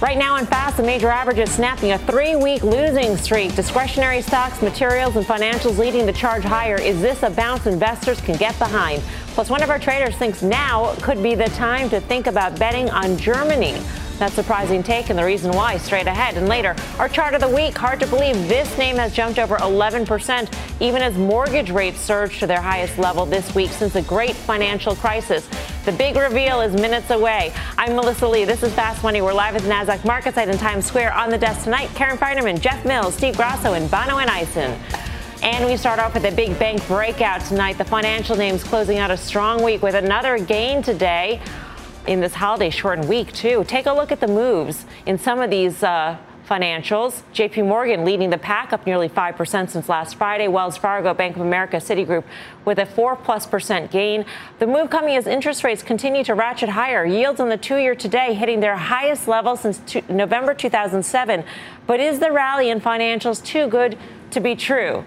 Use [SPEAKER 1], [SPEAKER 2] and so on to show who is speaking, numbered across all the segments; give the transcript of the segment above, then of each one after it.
[SPEAKER 1] Right now in fast, the major average is snapping a three week losing streak. Discretionary stocks, materials, and financials leading the charge higher. Is this a bounce investors can get behind? Plus, one of our traders thinks now could be the time to think about betting on Germany. That surprising take and the reason why straight ahead. And later, our chart of the week. Hard to believe this name has jumped over 11%, even as mortgage rates surged to their highest level this week since the great financial crisis. The big reveal is minutes away. I'm Melissa Lee. This is Fast Money. We're live at the NASDAQ market site in Times Square on the desk tonight. Karen Finerman, Jeff Mills, Steve Grasso, and Bonawyn Eison. And we start off with a big bank breakout tonight. The financial names closing out a strong week with another gain today in this holiday shortened week, too. Take a look at the moves in some of these uh, financials. JP Morgan leading the pack up nearly 5% since last Friday. Wells Fargo, Bank of America, Citigroup with a 4 plus percent gain. The move coming as interest rates continue to ratchet higher. Yields on the two year today hitting their highest level since two, November 2007. But is the rally in financials too good to be true?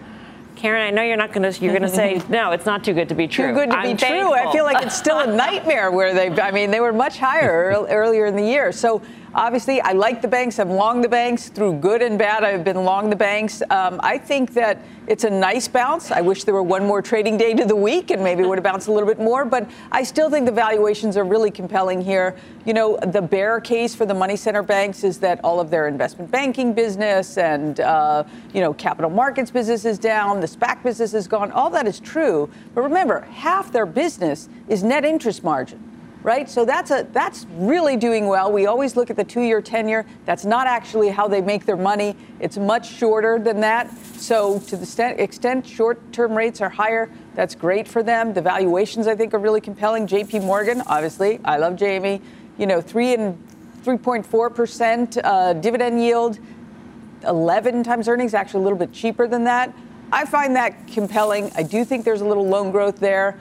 [SPEAKER 1] Karen, I know you're not going to. You're going to say no. It's not too good to be true.
[SPEAKER 2] Too good to
[SPEAKER 1] I'm
[SPEAKER 2] be true. I feel like it's still a nightmare where they. I mean, they were much higher earlier in the year. So Obviously, I like the banks. I'm long the banks through good and bad. I've been long the banks. Um, I think that it's a nice bounce. I wish there were one more trading day to the week and maybe it would have bounced a little bit more. But I still think the valuations are really compelling here. You know, the bear case for the money center banks is that all of their investment banking business and, uh, you know, capital markets business is down, the SPAC business is gone. All that is true. But remember, half their business is net interest margin right? So that's a that's really doing well. We always look at the two-year tenure. That's not actually how they make their money. It's much shorter than that. So to the extent short-term rates are higher, that's great for them. The valuations I think are really compelling. J.P. Morgan, obviously, I love Jamie. You know, three and 3.4 percent uh, dividend yield, 11 times earnings, actually a little bit cheaper than that. I find that compelling. I do think there's a little loan growth there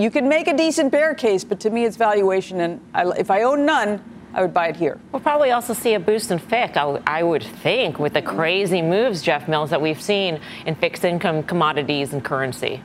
[SPEAKER 2] you can make a decent bear case, but to me, it's valuation. And I, if I own none, I would buy it here.
[SPEAKER 1] We'll probably also see a boost in FIC, I, I would think, with the crazy moves, Jeff Mills, that we've seen in fixed income commodities and currency.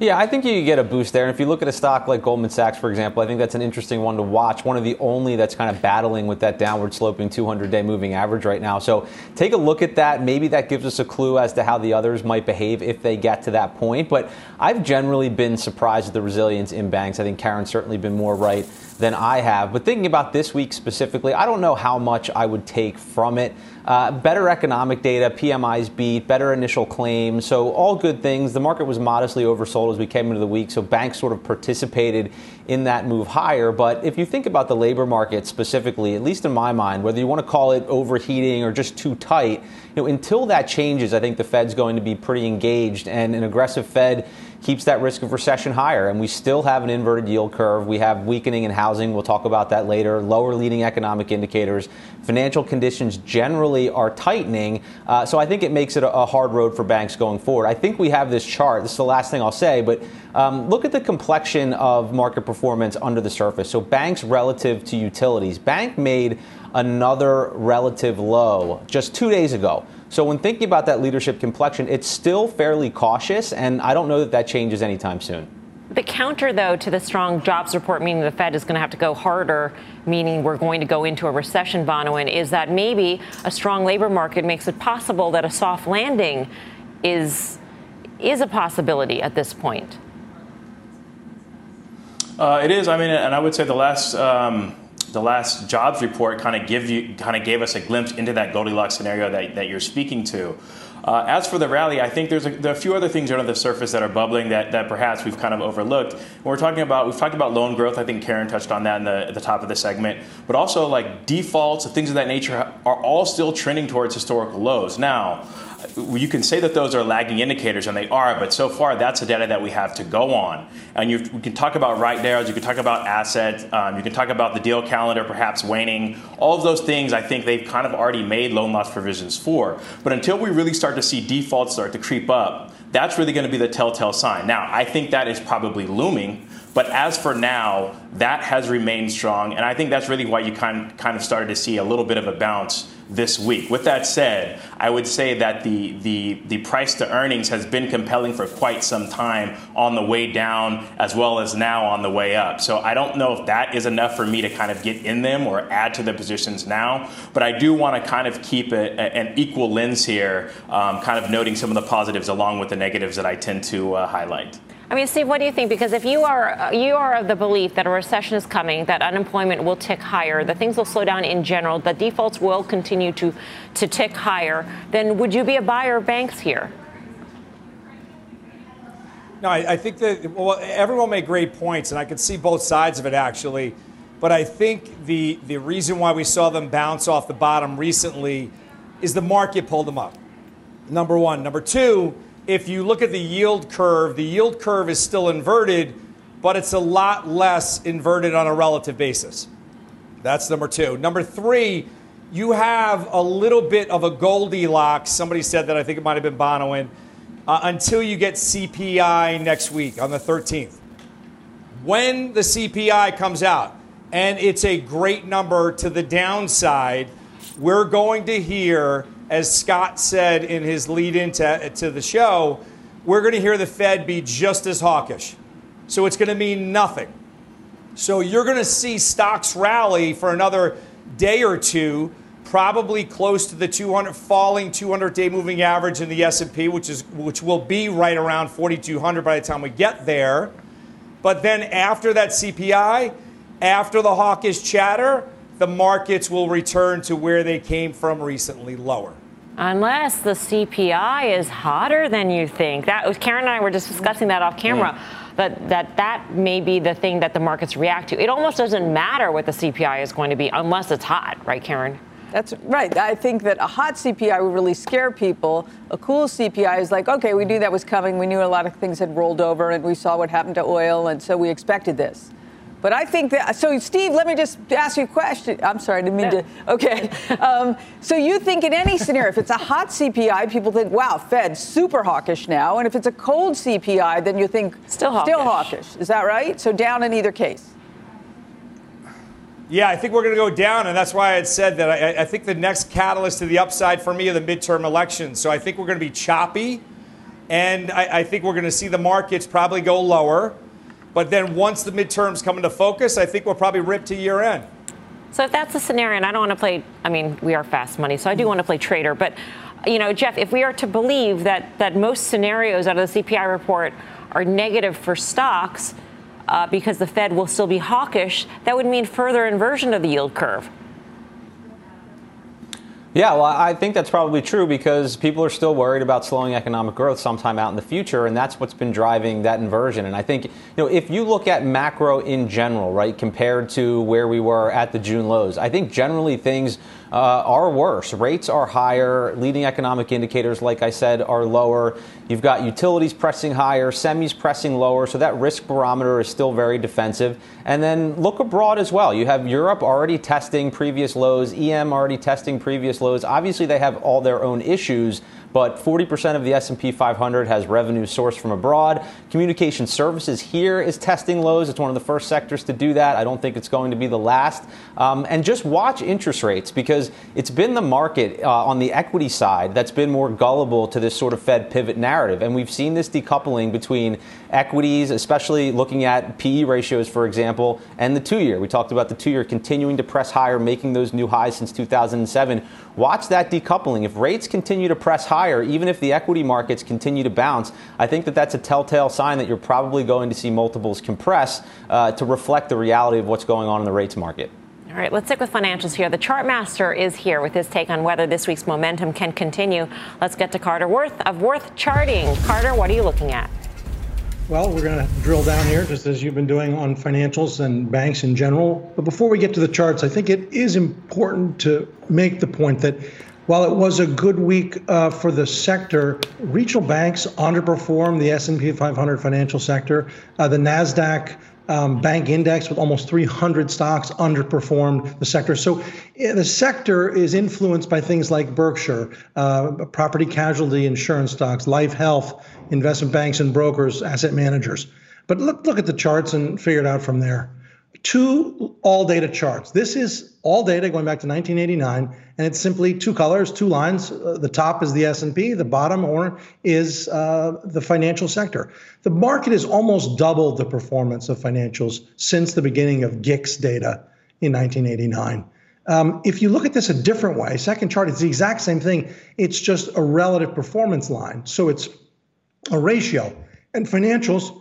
[SPEAKER 3] Yeah, I think you get a boost there. And if you look at a stock like Goldman Sachs, for example, I think that's an interesting one to watch. One of the only that's kind of battling with that downward sloping 200 day moving average right now. So take a look at that. Maybe that gives us a clue as to how the others might behave if they get to that point. But I've generally been surprised at the resilience in banks. I think Karen's certainly been more right than I have. But thinking about this week specifically, I don't know how much I would take from it. Uh, better economic data, PMIs beat, better initial claims, so all good things. The market was modestly oversold as we came into the week, so banks sort of participated in that move higher. But if you think about the labor market specifically, at least in my mind, whether you want to call it overheating or just too tight, you know, until that changes, I think the Fed's going to be pretty engaged, and an aggressive Fed keeps that risk of recession higher. And we still have an inverted yield curve. We have weakening in housing. We'll talk about that later. Lower leading economic indicators. Financial conditions generally are tightening. Uh, so I think it makes it a, a, hard road for banks going forward. I think we have this chart. This is the last thing I'll say, but um, look at the complexion of market performance under the surface. So banks relative to utilities. Bank made another relative low just two days ago. So when thinking about that leadership complexion, it's still fairly cautious, and I don't know that that changes anytime soon.
[SPEAKER 1] The counter, though, to the strong jobs report, meaning the Fed is going to have to go harder, meaning we're going to go into a recession, Bonawyn, is that maybe a strong labor market makes it possible that a soft landing is is a possibility at this point.
[SPEAKER 4] Uh, it is. I mean, and I would say the last um, the last jobs report kind of give you kind of gave us a glimpse into that Goldilocks scenario that, that you're speaking to. Uh, as for the rally, I think there's a, there a few other things under the surface that are bubbling that, that perhaps we've kind of overlooked. When we're talking about, we've talked about loan growth. I think Karen touched on that in the, at the top of the segment. But also like defaults, and things of that nature are all still trending towards historical lows. Now, you can say that those are lagging indicators, and they are, but so far that's the data that we have to go on. And you, can talk about right arrows, you can talk about assets, um, you can talk about the deal calendar perhaps waning. All of those things, I think they've kind of already made loan loss provisions for. But until we really start to see defaults start to creep up, that's really going to be the telltale sign. Now, I think that is probably looming. But as for now, that has remained strong, and I think that's really why you kind kind of started to see a little bit of a bounce this week. With that said, I would say that the, the, the price to earnings has been compelling for quite some time on the way down as well as now on the way up. So I don't know if that is enough for me to kind of get in them or add to the positions now, but I do want to kind of keep a, a, an equal lens here, um, kind of noting some of the positives along with the negatives that I tend to uh, highlight.
[SPEAKER 1] I mean, Steve, what do you think? Because if you are you are of the belief that a recession is coming, that unemployment will tick higher, that things will slow down in general, that defaults will continue to to tick higher, then would you be a buyer of banks here?
[SPEAKER 5] No, I, I think that well, everyone made great points, and I could see both sides of it actually. But I think the the reason why we saw them bounce off the bottom recently is the market pulled them up. Number one. Number two if you look at the yield curve, the yield curve is still inverted, but it's a lot less inverted on a relative basis. That's number two. Number three, you have a little bit of a Goldilocks. Somebody said that, I think it might have been Bonawyn, uh, until you get CPI next week on the 13th. When the CPI comes out, and it's a great number to the downside, we're going to hear as Scott said in his lead into to the show, we're going to hear the Fed be just as hawkish. So it's going to mean nothing. So you're going to see stocks rally for another day or two, probably close to the 200 falling 200-day moving average in the S&P, which is which will be right around 4200 by the time we get there. But then after that CPI, after the hawkish chatter, the markets will return to where they came from recently, lower.
[SPEAKER 1] Unless the CPI is hotter than you think. That was Karen and I were just discussing that off camera. Mm. That, that that may be the thing that the markets react to. It almost doesn't matter what the CPI is going to be unless it's hot, right, Karen?
[SPEAKER 2] That's right. I think that a hot CPI would really scare people. A cool CPI is like, okay, we knew that was coming. We knew a lot of things had rolled over, and we saw what happened to oil, and so we expected this. But I think that, so Steve, let me just ask you a question. I'm sorry, I didn't mean yeah. to. Okay. Um, so you think in any scenario, if it's a hot CPI, people think, wow, Fed, super hawkish now. And if it's a cold CPI, then you think,
[SPEAKER 1] still hawkish.
[SPEAKER 2] Still hawkish. Is that right? So down in either case.
[SPEAKER 5] Yeah, I think we're going to go down, and that's why I had said that I, I think the next catalyst to the upside for me are the midterm elections. So I think we're going to be choppy, and I, I think we're going to see the markets probably go lower. But then once the midterms come into focus, I think we'll probably rip to year end.
[SPEAKER 1] So if that's the scenario, and I don't want to play, I mean, we are fast money, so I do want to play trader. But, you know, Jeff, if we are to believe that, that most scenarios out of the CPI report are negative for stocks uh, because the Fed will still be hawkish, that would mean further inversion of the yield curve.
[SPEAKER 3] Yeah, well, I think that's probably true because people are still worried about slowing economic growth sometime out in the future, and that's what's been driving that inversion. And I think, you know, if you look at macro in general, right, compared to where we were at the June lows, I think generally things uh, are worse. Rates are higher. Leading economic indicators, like I said, are lower. You've got utilities pressing higher, semis pressing lower, so that risk barometer is still very defensive. And then look abroad as well. You have Europe already testing previous lows, EM already testing previous lows. Obviously, they have all their own issues but 40% of the S&P 500 has revenue sourced from abroad. Communication services here is testing lows. It's one of the first sectors to do that. I don't think it's going to be the last. Um, and just watch interest rates because it's been the market uh, on the equity side that's been more gullible to this sort of Fed pivot narrative. And we've seen this decoupling between equities, especially looking at PE ratios, for example, and the two year. We talked about the two year continuing to press higher, making those new highs since 2007. Watch that decoupling. If rates continue to press higher, even if the equity markets continue to bounce, I think that that's a telltale sign that you're probably going to see multiples compress uh, to reflect the reality of what's going on in the rates market.
[SPEAKER 1] All right, let's stick with financials here. The chart master is here with his take on whether this week's momentum can continue. Let's get to Carter Worth of Worth Charting. Carter, what are you looking at?
[SPEAKER 6] Well, we're going to drill down here, just as you've been doing on financials and banks in general. But before we get to the charts, I think it is important to make the point that While it was a good week uh, for the sector, regional banks underperformed the S&P 500 financial sector. Uh, the Nasdaq um, bank index with almost 300 stocks underperformed the sector. So the sector is influenced by things like Berkshire, uh, property casualty insurance stocks, life health, investment banks and brokers, asset managers. But look, look at the charts and figure it out from there. Two all data charts. This is all data going back to 1989, and it's simply two colors, two lines. Uh, the top is the S&P, the bottom or is uh, the financial sector. The market has almost doubled the performance of financials since the beginning of GICS data in 1989. Um, if you look at this a different way, second chart, it's the exact same thing. It's just a relative performance line. So it's a ratio. And financials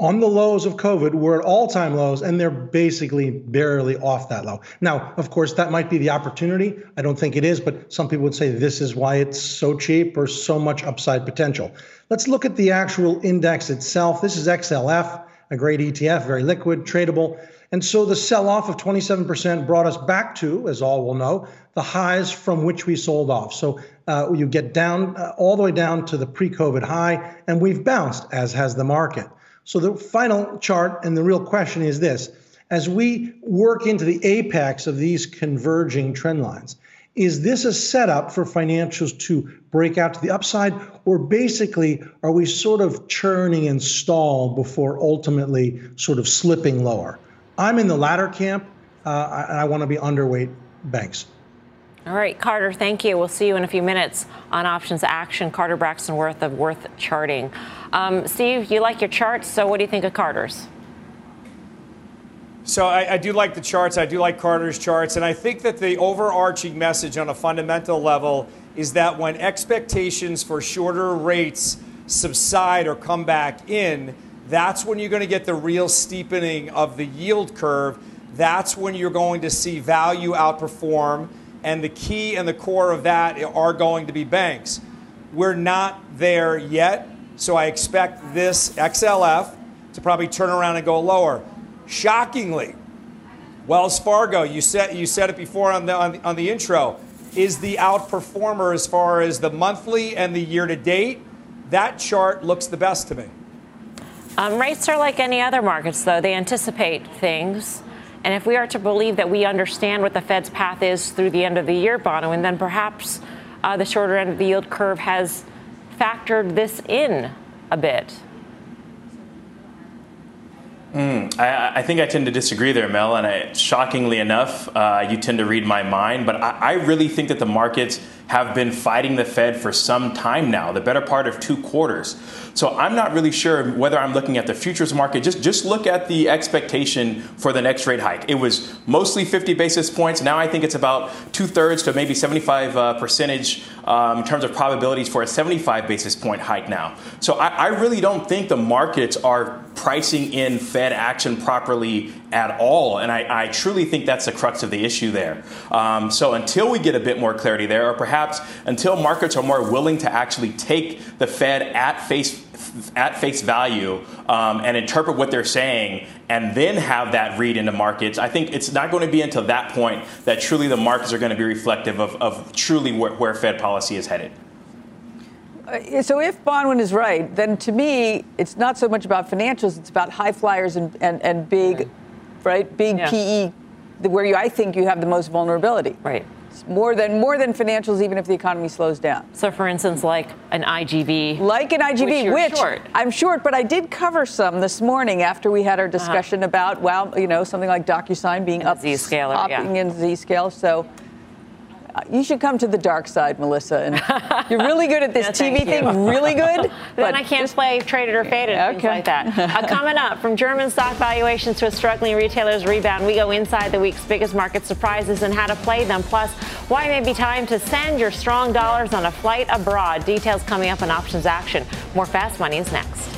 [SPEAKER 6] on the lows of COVID were at all time lows, and they're basically barely off that low. Now, of course, that might be the opportunity. I don't think it is, but some people would say this is why it's so cheap or so much upside potential. Let's look at the actual index itself. This is XLF, a great ETF, very liquid, tradable. And so the sell off of 27% brought us back to, as all will know, the highs from which we sold off. So uh, you get down uh, all the way down to the pre COVID high, and we've bounced, as has the market. So the final chart and the real question is this as we work into the apex of these converging trend lines, is this a setup for financials to break out to the upside, or basically are we sort of churning and stall before ultimately sort of slipping lower? I'm in the latter camp, uh, and I want to be underweight banks.
[SPEAKER 1] All right, Carter, thank you. We'll see you in a few minutes on Options Action. Carter Braxton Worth of Worth Charting. Um, Steve, you like your charts, so what do you think of Carter's?
[SPEAKER 5] So I, I, do like the charts. I do like Carter's charts, and I think that the overarching message on a fundamental level is that when expectations for shorter rates subside or come back in, that's when you're going to get the real steepening of the yield curve. That's when you're going to see value outperform and the key and the core of that are going to be banks. We're not there yet, so I expect this XLF to probably turn around and go lower. Shockingly, Wells Fargo, you said you said it before on the on the, on the intro, is the outperformer as far as the monthly and the year to date. That chart looks the best to me.
[SPEAKER 1] Um, rates are like any other markets, though. They anticipate things. And if we are to believe that we understand what the Fed's path is through the end of the year, Bono, and then perhaps uh, the shorter end of the yield curve has factored this in a bit.
[SPEAKER 4] Mm, I, I, think I tend to disagree there, Mel. And I, shockingly enough, uh, you tend to read my mind. But I, I really think that the markets have been fighting the Fed for some time now, the better part of two quarters. So I'm not really sure whether I'm looking at the futures market. Just just look at the expectation for the next rate hike. It was mostly 50 basis points. Now I think it's about two thirds to maybe 75 uh, percentage um, in terms of probabilities for a 75 basis point hike now. So I, I really don't think the markets are pricing in Fed action properly at all. And I, I, truly think that's the crux of the issue there. Um, so until we get a bit more clarity there, or perhaps until markets are more willing to actually take the Fed at face at face value um, and interpret what they're saying and then have that read into markets, I think it's not going to be until that point that truly the markets are going to be reflective of, of truly where, where Fed policy is headed.
[SPEAKER 2] Uh, so if Bonawyn is right, then to me, it's not so much about financials, it's about high flyers and, and, and big right? Big yeah. PE, where you, I think you have the most vulnerability.
[SPEAKER 1] Right.
[SPEAKER 2] More than more than financials, even if the economy slows down.
[SPEAKER 1] So, for instance, like an IGV,
[SPEAKER 2] like an IGV,
[SPEAKER 1] which,
[SPEAKER 2] which
[SPEAKER 1] short.
[SPEAKER 2] I'm short, but I did cover some this morning after we had our uh-huh. discussion uh-huh. about well, you know, something like DocuSign being up, Zscaler,
[SPEAKER 1] yeah.
[SPEAKER 2] in Z scale. So you should come to the dark side, Melissa. And you're really good at this
[SPEAKER 1] yeah,
[SPEAKER 2] TV thing, really good.
[SPEAKER 1] then I can't just, play traded or faded, okay. things like that. Uh, coming up, from German stock valuations to a struggling retailer's rebound, we go inside the week's biggest market surprises and how to play them. Plus, why it may be time to send your strong dollars on a flight abroad. Details coming up on Options Action. More Fast Money is next.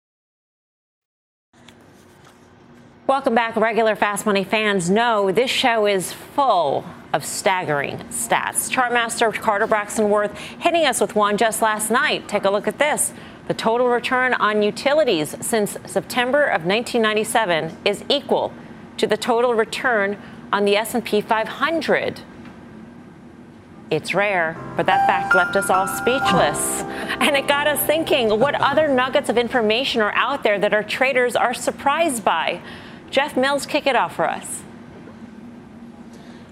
[SPEAKER 1] Welcome back. Regular Fast Money fans know this show is full of staggering stats. Chartmaster Carter Braxton Worth hitting us with one just last night. Take a look at this. The total return on utilities since September of 1997 is equal to the total return on the S&P 500. It's rare, but that fact left us all speechless. And it got us thinking what other nuggets of information are out there that our traders are surprised by? Jeff Mills, kick it off for us.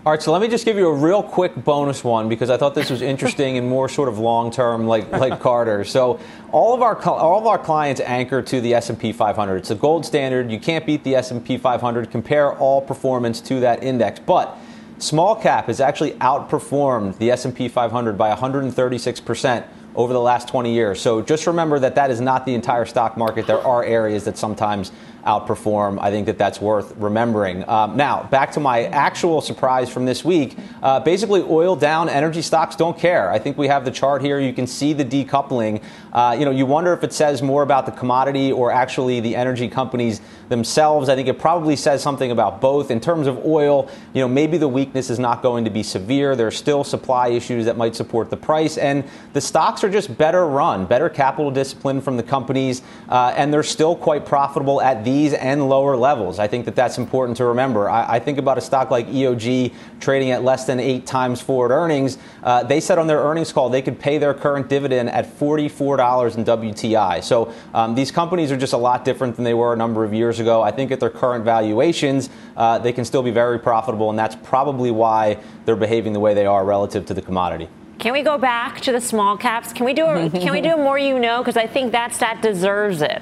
[SPEAKER 3] All right, so let me just give you a real quick bonus one because I thought this was interesting and more sort of long term, like like Carter. So all of our all of our clients anchor to the S&P 500. It's a gold standard. You can't beat the S&P 500. Compare all performance to that index, but small cap has actually outperformed the S&P 500 by 136 percent over the last 20 years. So just remember that that is not the entire stock market. There are areas that sometimes outperform. I think that that's worth remembering. Um, now, back to my actual surprise from this week. Uh, basically, oil down, energy stocks don't care. I think we have the chart here. You can see the decoupling. Uh, you know, you wonder if it says more about the commodity or actually the energy companies themselves. I think it probably says something about both. In terms of oil, you know, maybe the weakness is not going to be severe. There are still supply issues that might support the price, and the stocks are just better run, better capital discipline from the companies, uh, and they're still quite profitable at these and lower levels. I think that that's important to remember. I, I think about a stock like EOG trading at less than eight times forward earnings. Uh, they said on their earnings call they could pay their current dividend at $44 in WTI. So um, these companies are just a lot different than they were a number of years ago. I think at their current valuations, uh, they can still be very profitable, and that's probably why they're behaving the way they are relative to the commodity.
[SPEAKER 1] Can we go back to the small caps? Can we do a, can we do a more you know? Because I think that stat deserves it.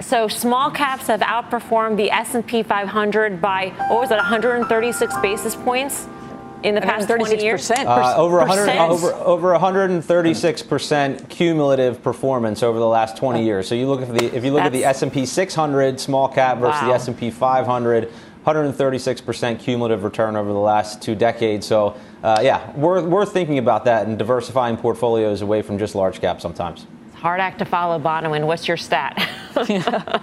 [SPEAKER 1] So small caps have outperformed the S&P 500 by what was it, 136 basis points in the past 20 years?
[SPEAKER 3] Uh, over, 100, over, over 136 percent cumulative performance over the last 20 years. So you look at the if you look That's, at the S&P 600 small cap versus wow. the S&P 500. 136% cumulative return over the last two decades. So, uh, yeah, we're, we're thinking about that and diversifying portfolios away from just large cap sometimes.
[SPEAKER 1] Hard act to follow, Bonawyn. What's your stat?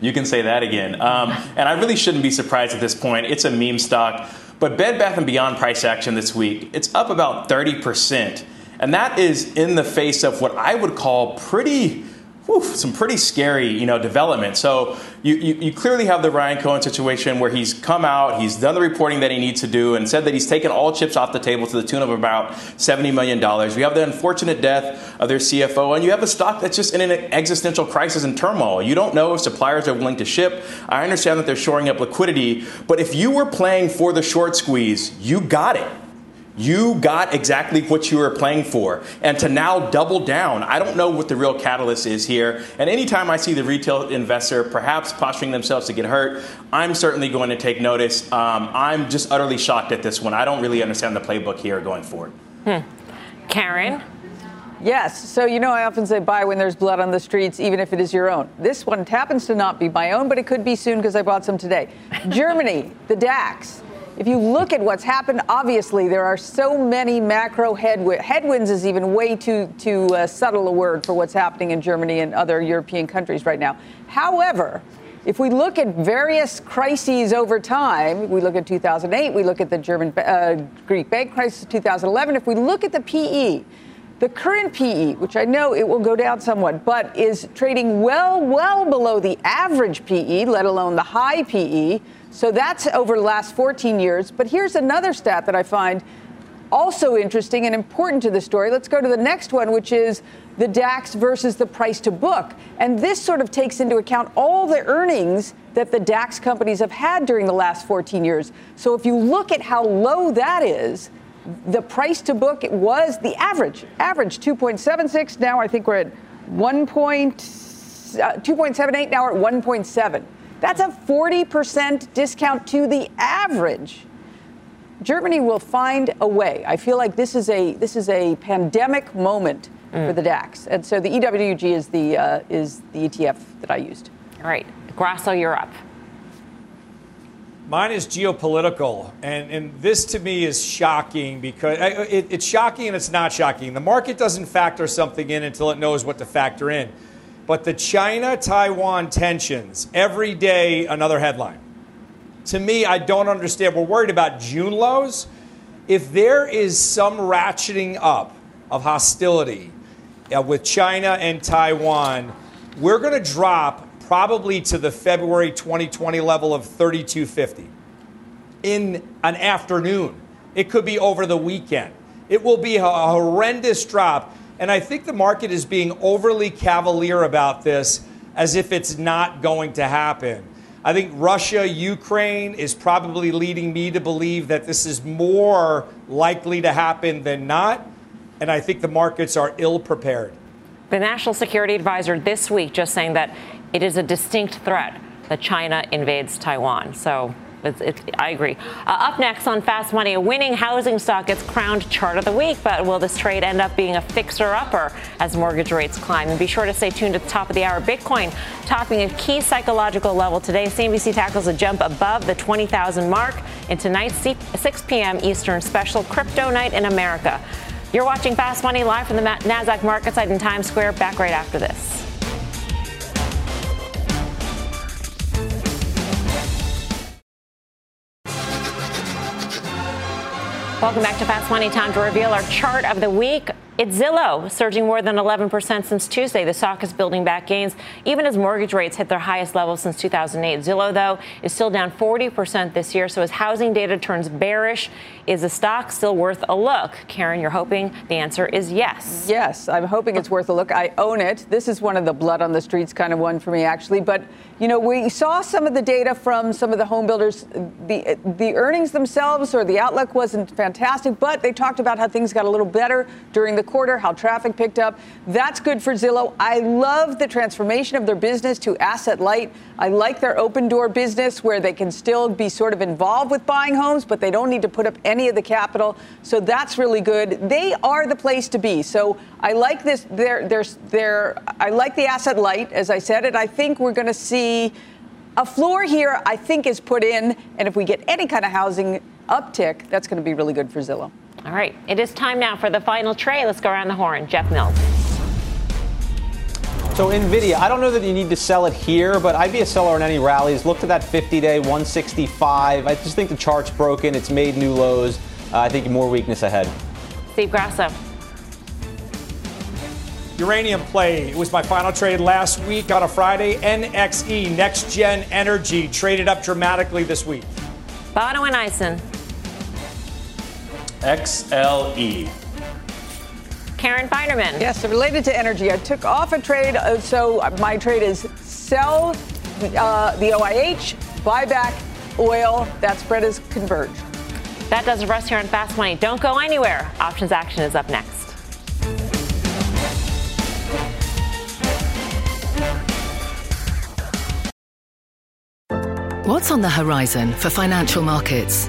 [SPEAKER 4] you can say that again. Um, and I really shouldn't be surprised at this point. It's a meme stock. But Bed Bath & Beyond price action this week, it's up about 30%. And that is in the face of what I would call pretty some pretty scary, you know, development. So you, you, you, clearly have the Ryan Cohen situation where he's come out, he's done the reporting that he needs to do, and said that he's taken all chips off the table to the tune of about $70 million. We have the unfortunate death of their CFO, and you have a stock that's just in an existential crisis and turmoil. You don't know if suppliers are willing to ship. I understand that they're shoring up liquidity, but if you were playing for the short squeeze, you got it. You got exactly what you were playing for. And to now double down, I don't know what the real catalyst is here. And anytime I see the retail investor perhaps posturing themselves to get hurt, I'm certainly going to take notice. Um, I'm just utterly shocked at this one. I don't really understand the playbook here going forward.
[SPEAKER 1] Hmm. Karen?
[SPEAKER 2] Yes. So, you know, I often say buy when there's blood on the streets, even if it is your own. This one happens to not be my own, but it could be soon because I bought some today. Germany, the DAX if you look at what's happened, obviously there are so many macro headwinds. Headwinds is even way too too uh, subtle a word for what's happening in Germany and other European countries right now. However, if we look at various crises over time, we look at 2008, we look at the German uh, Greek bank crisis of 2011. If we look at the PE, the current PE, which I know it will go down somewhat, but is trading well, well below the average PE, let alone the high PE. So that's over the last 14 years. But here's another stat that I find also interesting and important to the story. Let's go to the next one, which is the DAX versus the price to book. And this sort of takes into account all the earnings that the DAX companies have had during the last 14 years. So if you look at how low that is, the price to book it was the average, average 2.76. Now I think we're at 1. Uh, 2.78. Now we're at 1.7. That's a 40% discount to the average. Germany will find a way. I feel like this is a this is a pandemic moment mm. for the DAX, and so the EWG is the uh, is the ETF that I used.
[SPEAKER 1] All right, Grasso, you're up.
[SPEAKER 5] Mine is geopolitical, and, and this to me is shocking because it, it's shocking and it's not shocking. The market doesn't factor something in until it knows what to factor in. But the China Taiwan tensions, every day another headline. To me, I don't understand. We're worried about June lows. If there is some ratcheting up of hostility uh, with China and Taiwan, we're going to drop probably to the February 2020 level of 3250 in an afternoon. It could be over the weekend. It will be a horrendous drop. And I think the market is being overly cavalier about this as if it's not going to happen. I think Russia, Ukraine is probably leading me to believe that this is more likely to happen than not. And I think the markets are ill prepared.
[SPEAKER 1] The National Security Advisor this week just saying that it is a distinct threat that China invades Taiwan. So it's, I agree. Uh, up next on Fast Money, a winning housing stock gets crowned chart of the week, but will this trade end up being a fixer-upper as mortgage rates climb? And be sure to stay tuned at the top of the hour. Bitcoin topping a key psychological level today. CNBC tackles a jump above the 20,000 mark in tonight's 6 p.m. Eastern special crypto night in America. You're watching Fast Money live from the NASDAQ market site in Times Square. Back right after this. Welcome back to Fast Money. Time to reveal our chart of the week. It's Zillow, surging more than 11% since Tuesday. The stock is building back gains, even as mortgage rates hit their highest level since 2008. Zillow, though, is still down 40% this year. So as housing data turns bearish, is the stock still worth a look? Karen, you're hoping the answer is yes.
[SPEAKER 2] Yes, I'm hoping it's worth a look. I own it. This is one of the blood on the streets kind of one for me, actually. But you know, we saw some of the data from some of the home builders. The the earnings themselves or the outlook wasn't fantastic, but they talked about how things got a little better during the quarter, how traffic picked up. That's good for Zillow. I love the transformation of their business to asset light. I like their open door business where they can still be sort of involved with buying homes, but they don't need to put up any of the capital. So that's really good. They are the place to be. So I like this. They're, they're, they're, I like the asset light, as I said, and I think we're going to see a floor here, I think, is put in. And if we get any kind of housing uptick, that's going to be really good for Zillow.
[SPEAKER 1] All right, it is time now for the final trade. Let's go around the horn. Jeff Mills.
[SPEAKER 3] So Nvidia, I don't know that you need to sell it here, but I'd be a seller in any rallies. Look at that 50-day 165. I just think the chart's broken. It's made new lows. Uh, I think more weakness ahead.
[SPEAKER 1] Steve Grasso.
[SPEAKER 5] Uranium play. It was my final trade last week on a Friday. NXE, NexGen Energy, traded up dramatically this week.
[SPEAKER 1] Bonawyn Eison.
[SPEAKER 4] XLE.
[SPEAKER 1] Karen Finerman.
[SPEAKER 2] Yes, so related to energy, I took off a trade. Uh, so my trade is sell uh, the OIH, buy back oil. That spread is converged.
[SPEAKER 1] That does it for us here on Fast Money. Don't go anywhere. Options action is up next.
[SPEAKER 7] What's on the horizon for financial markets?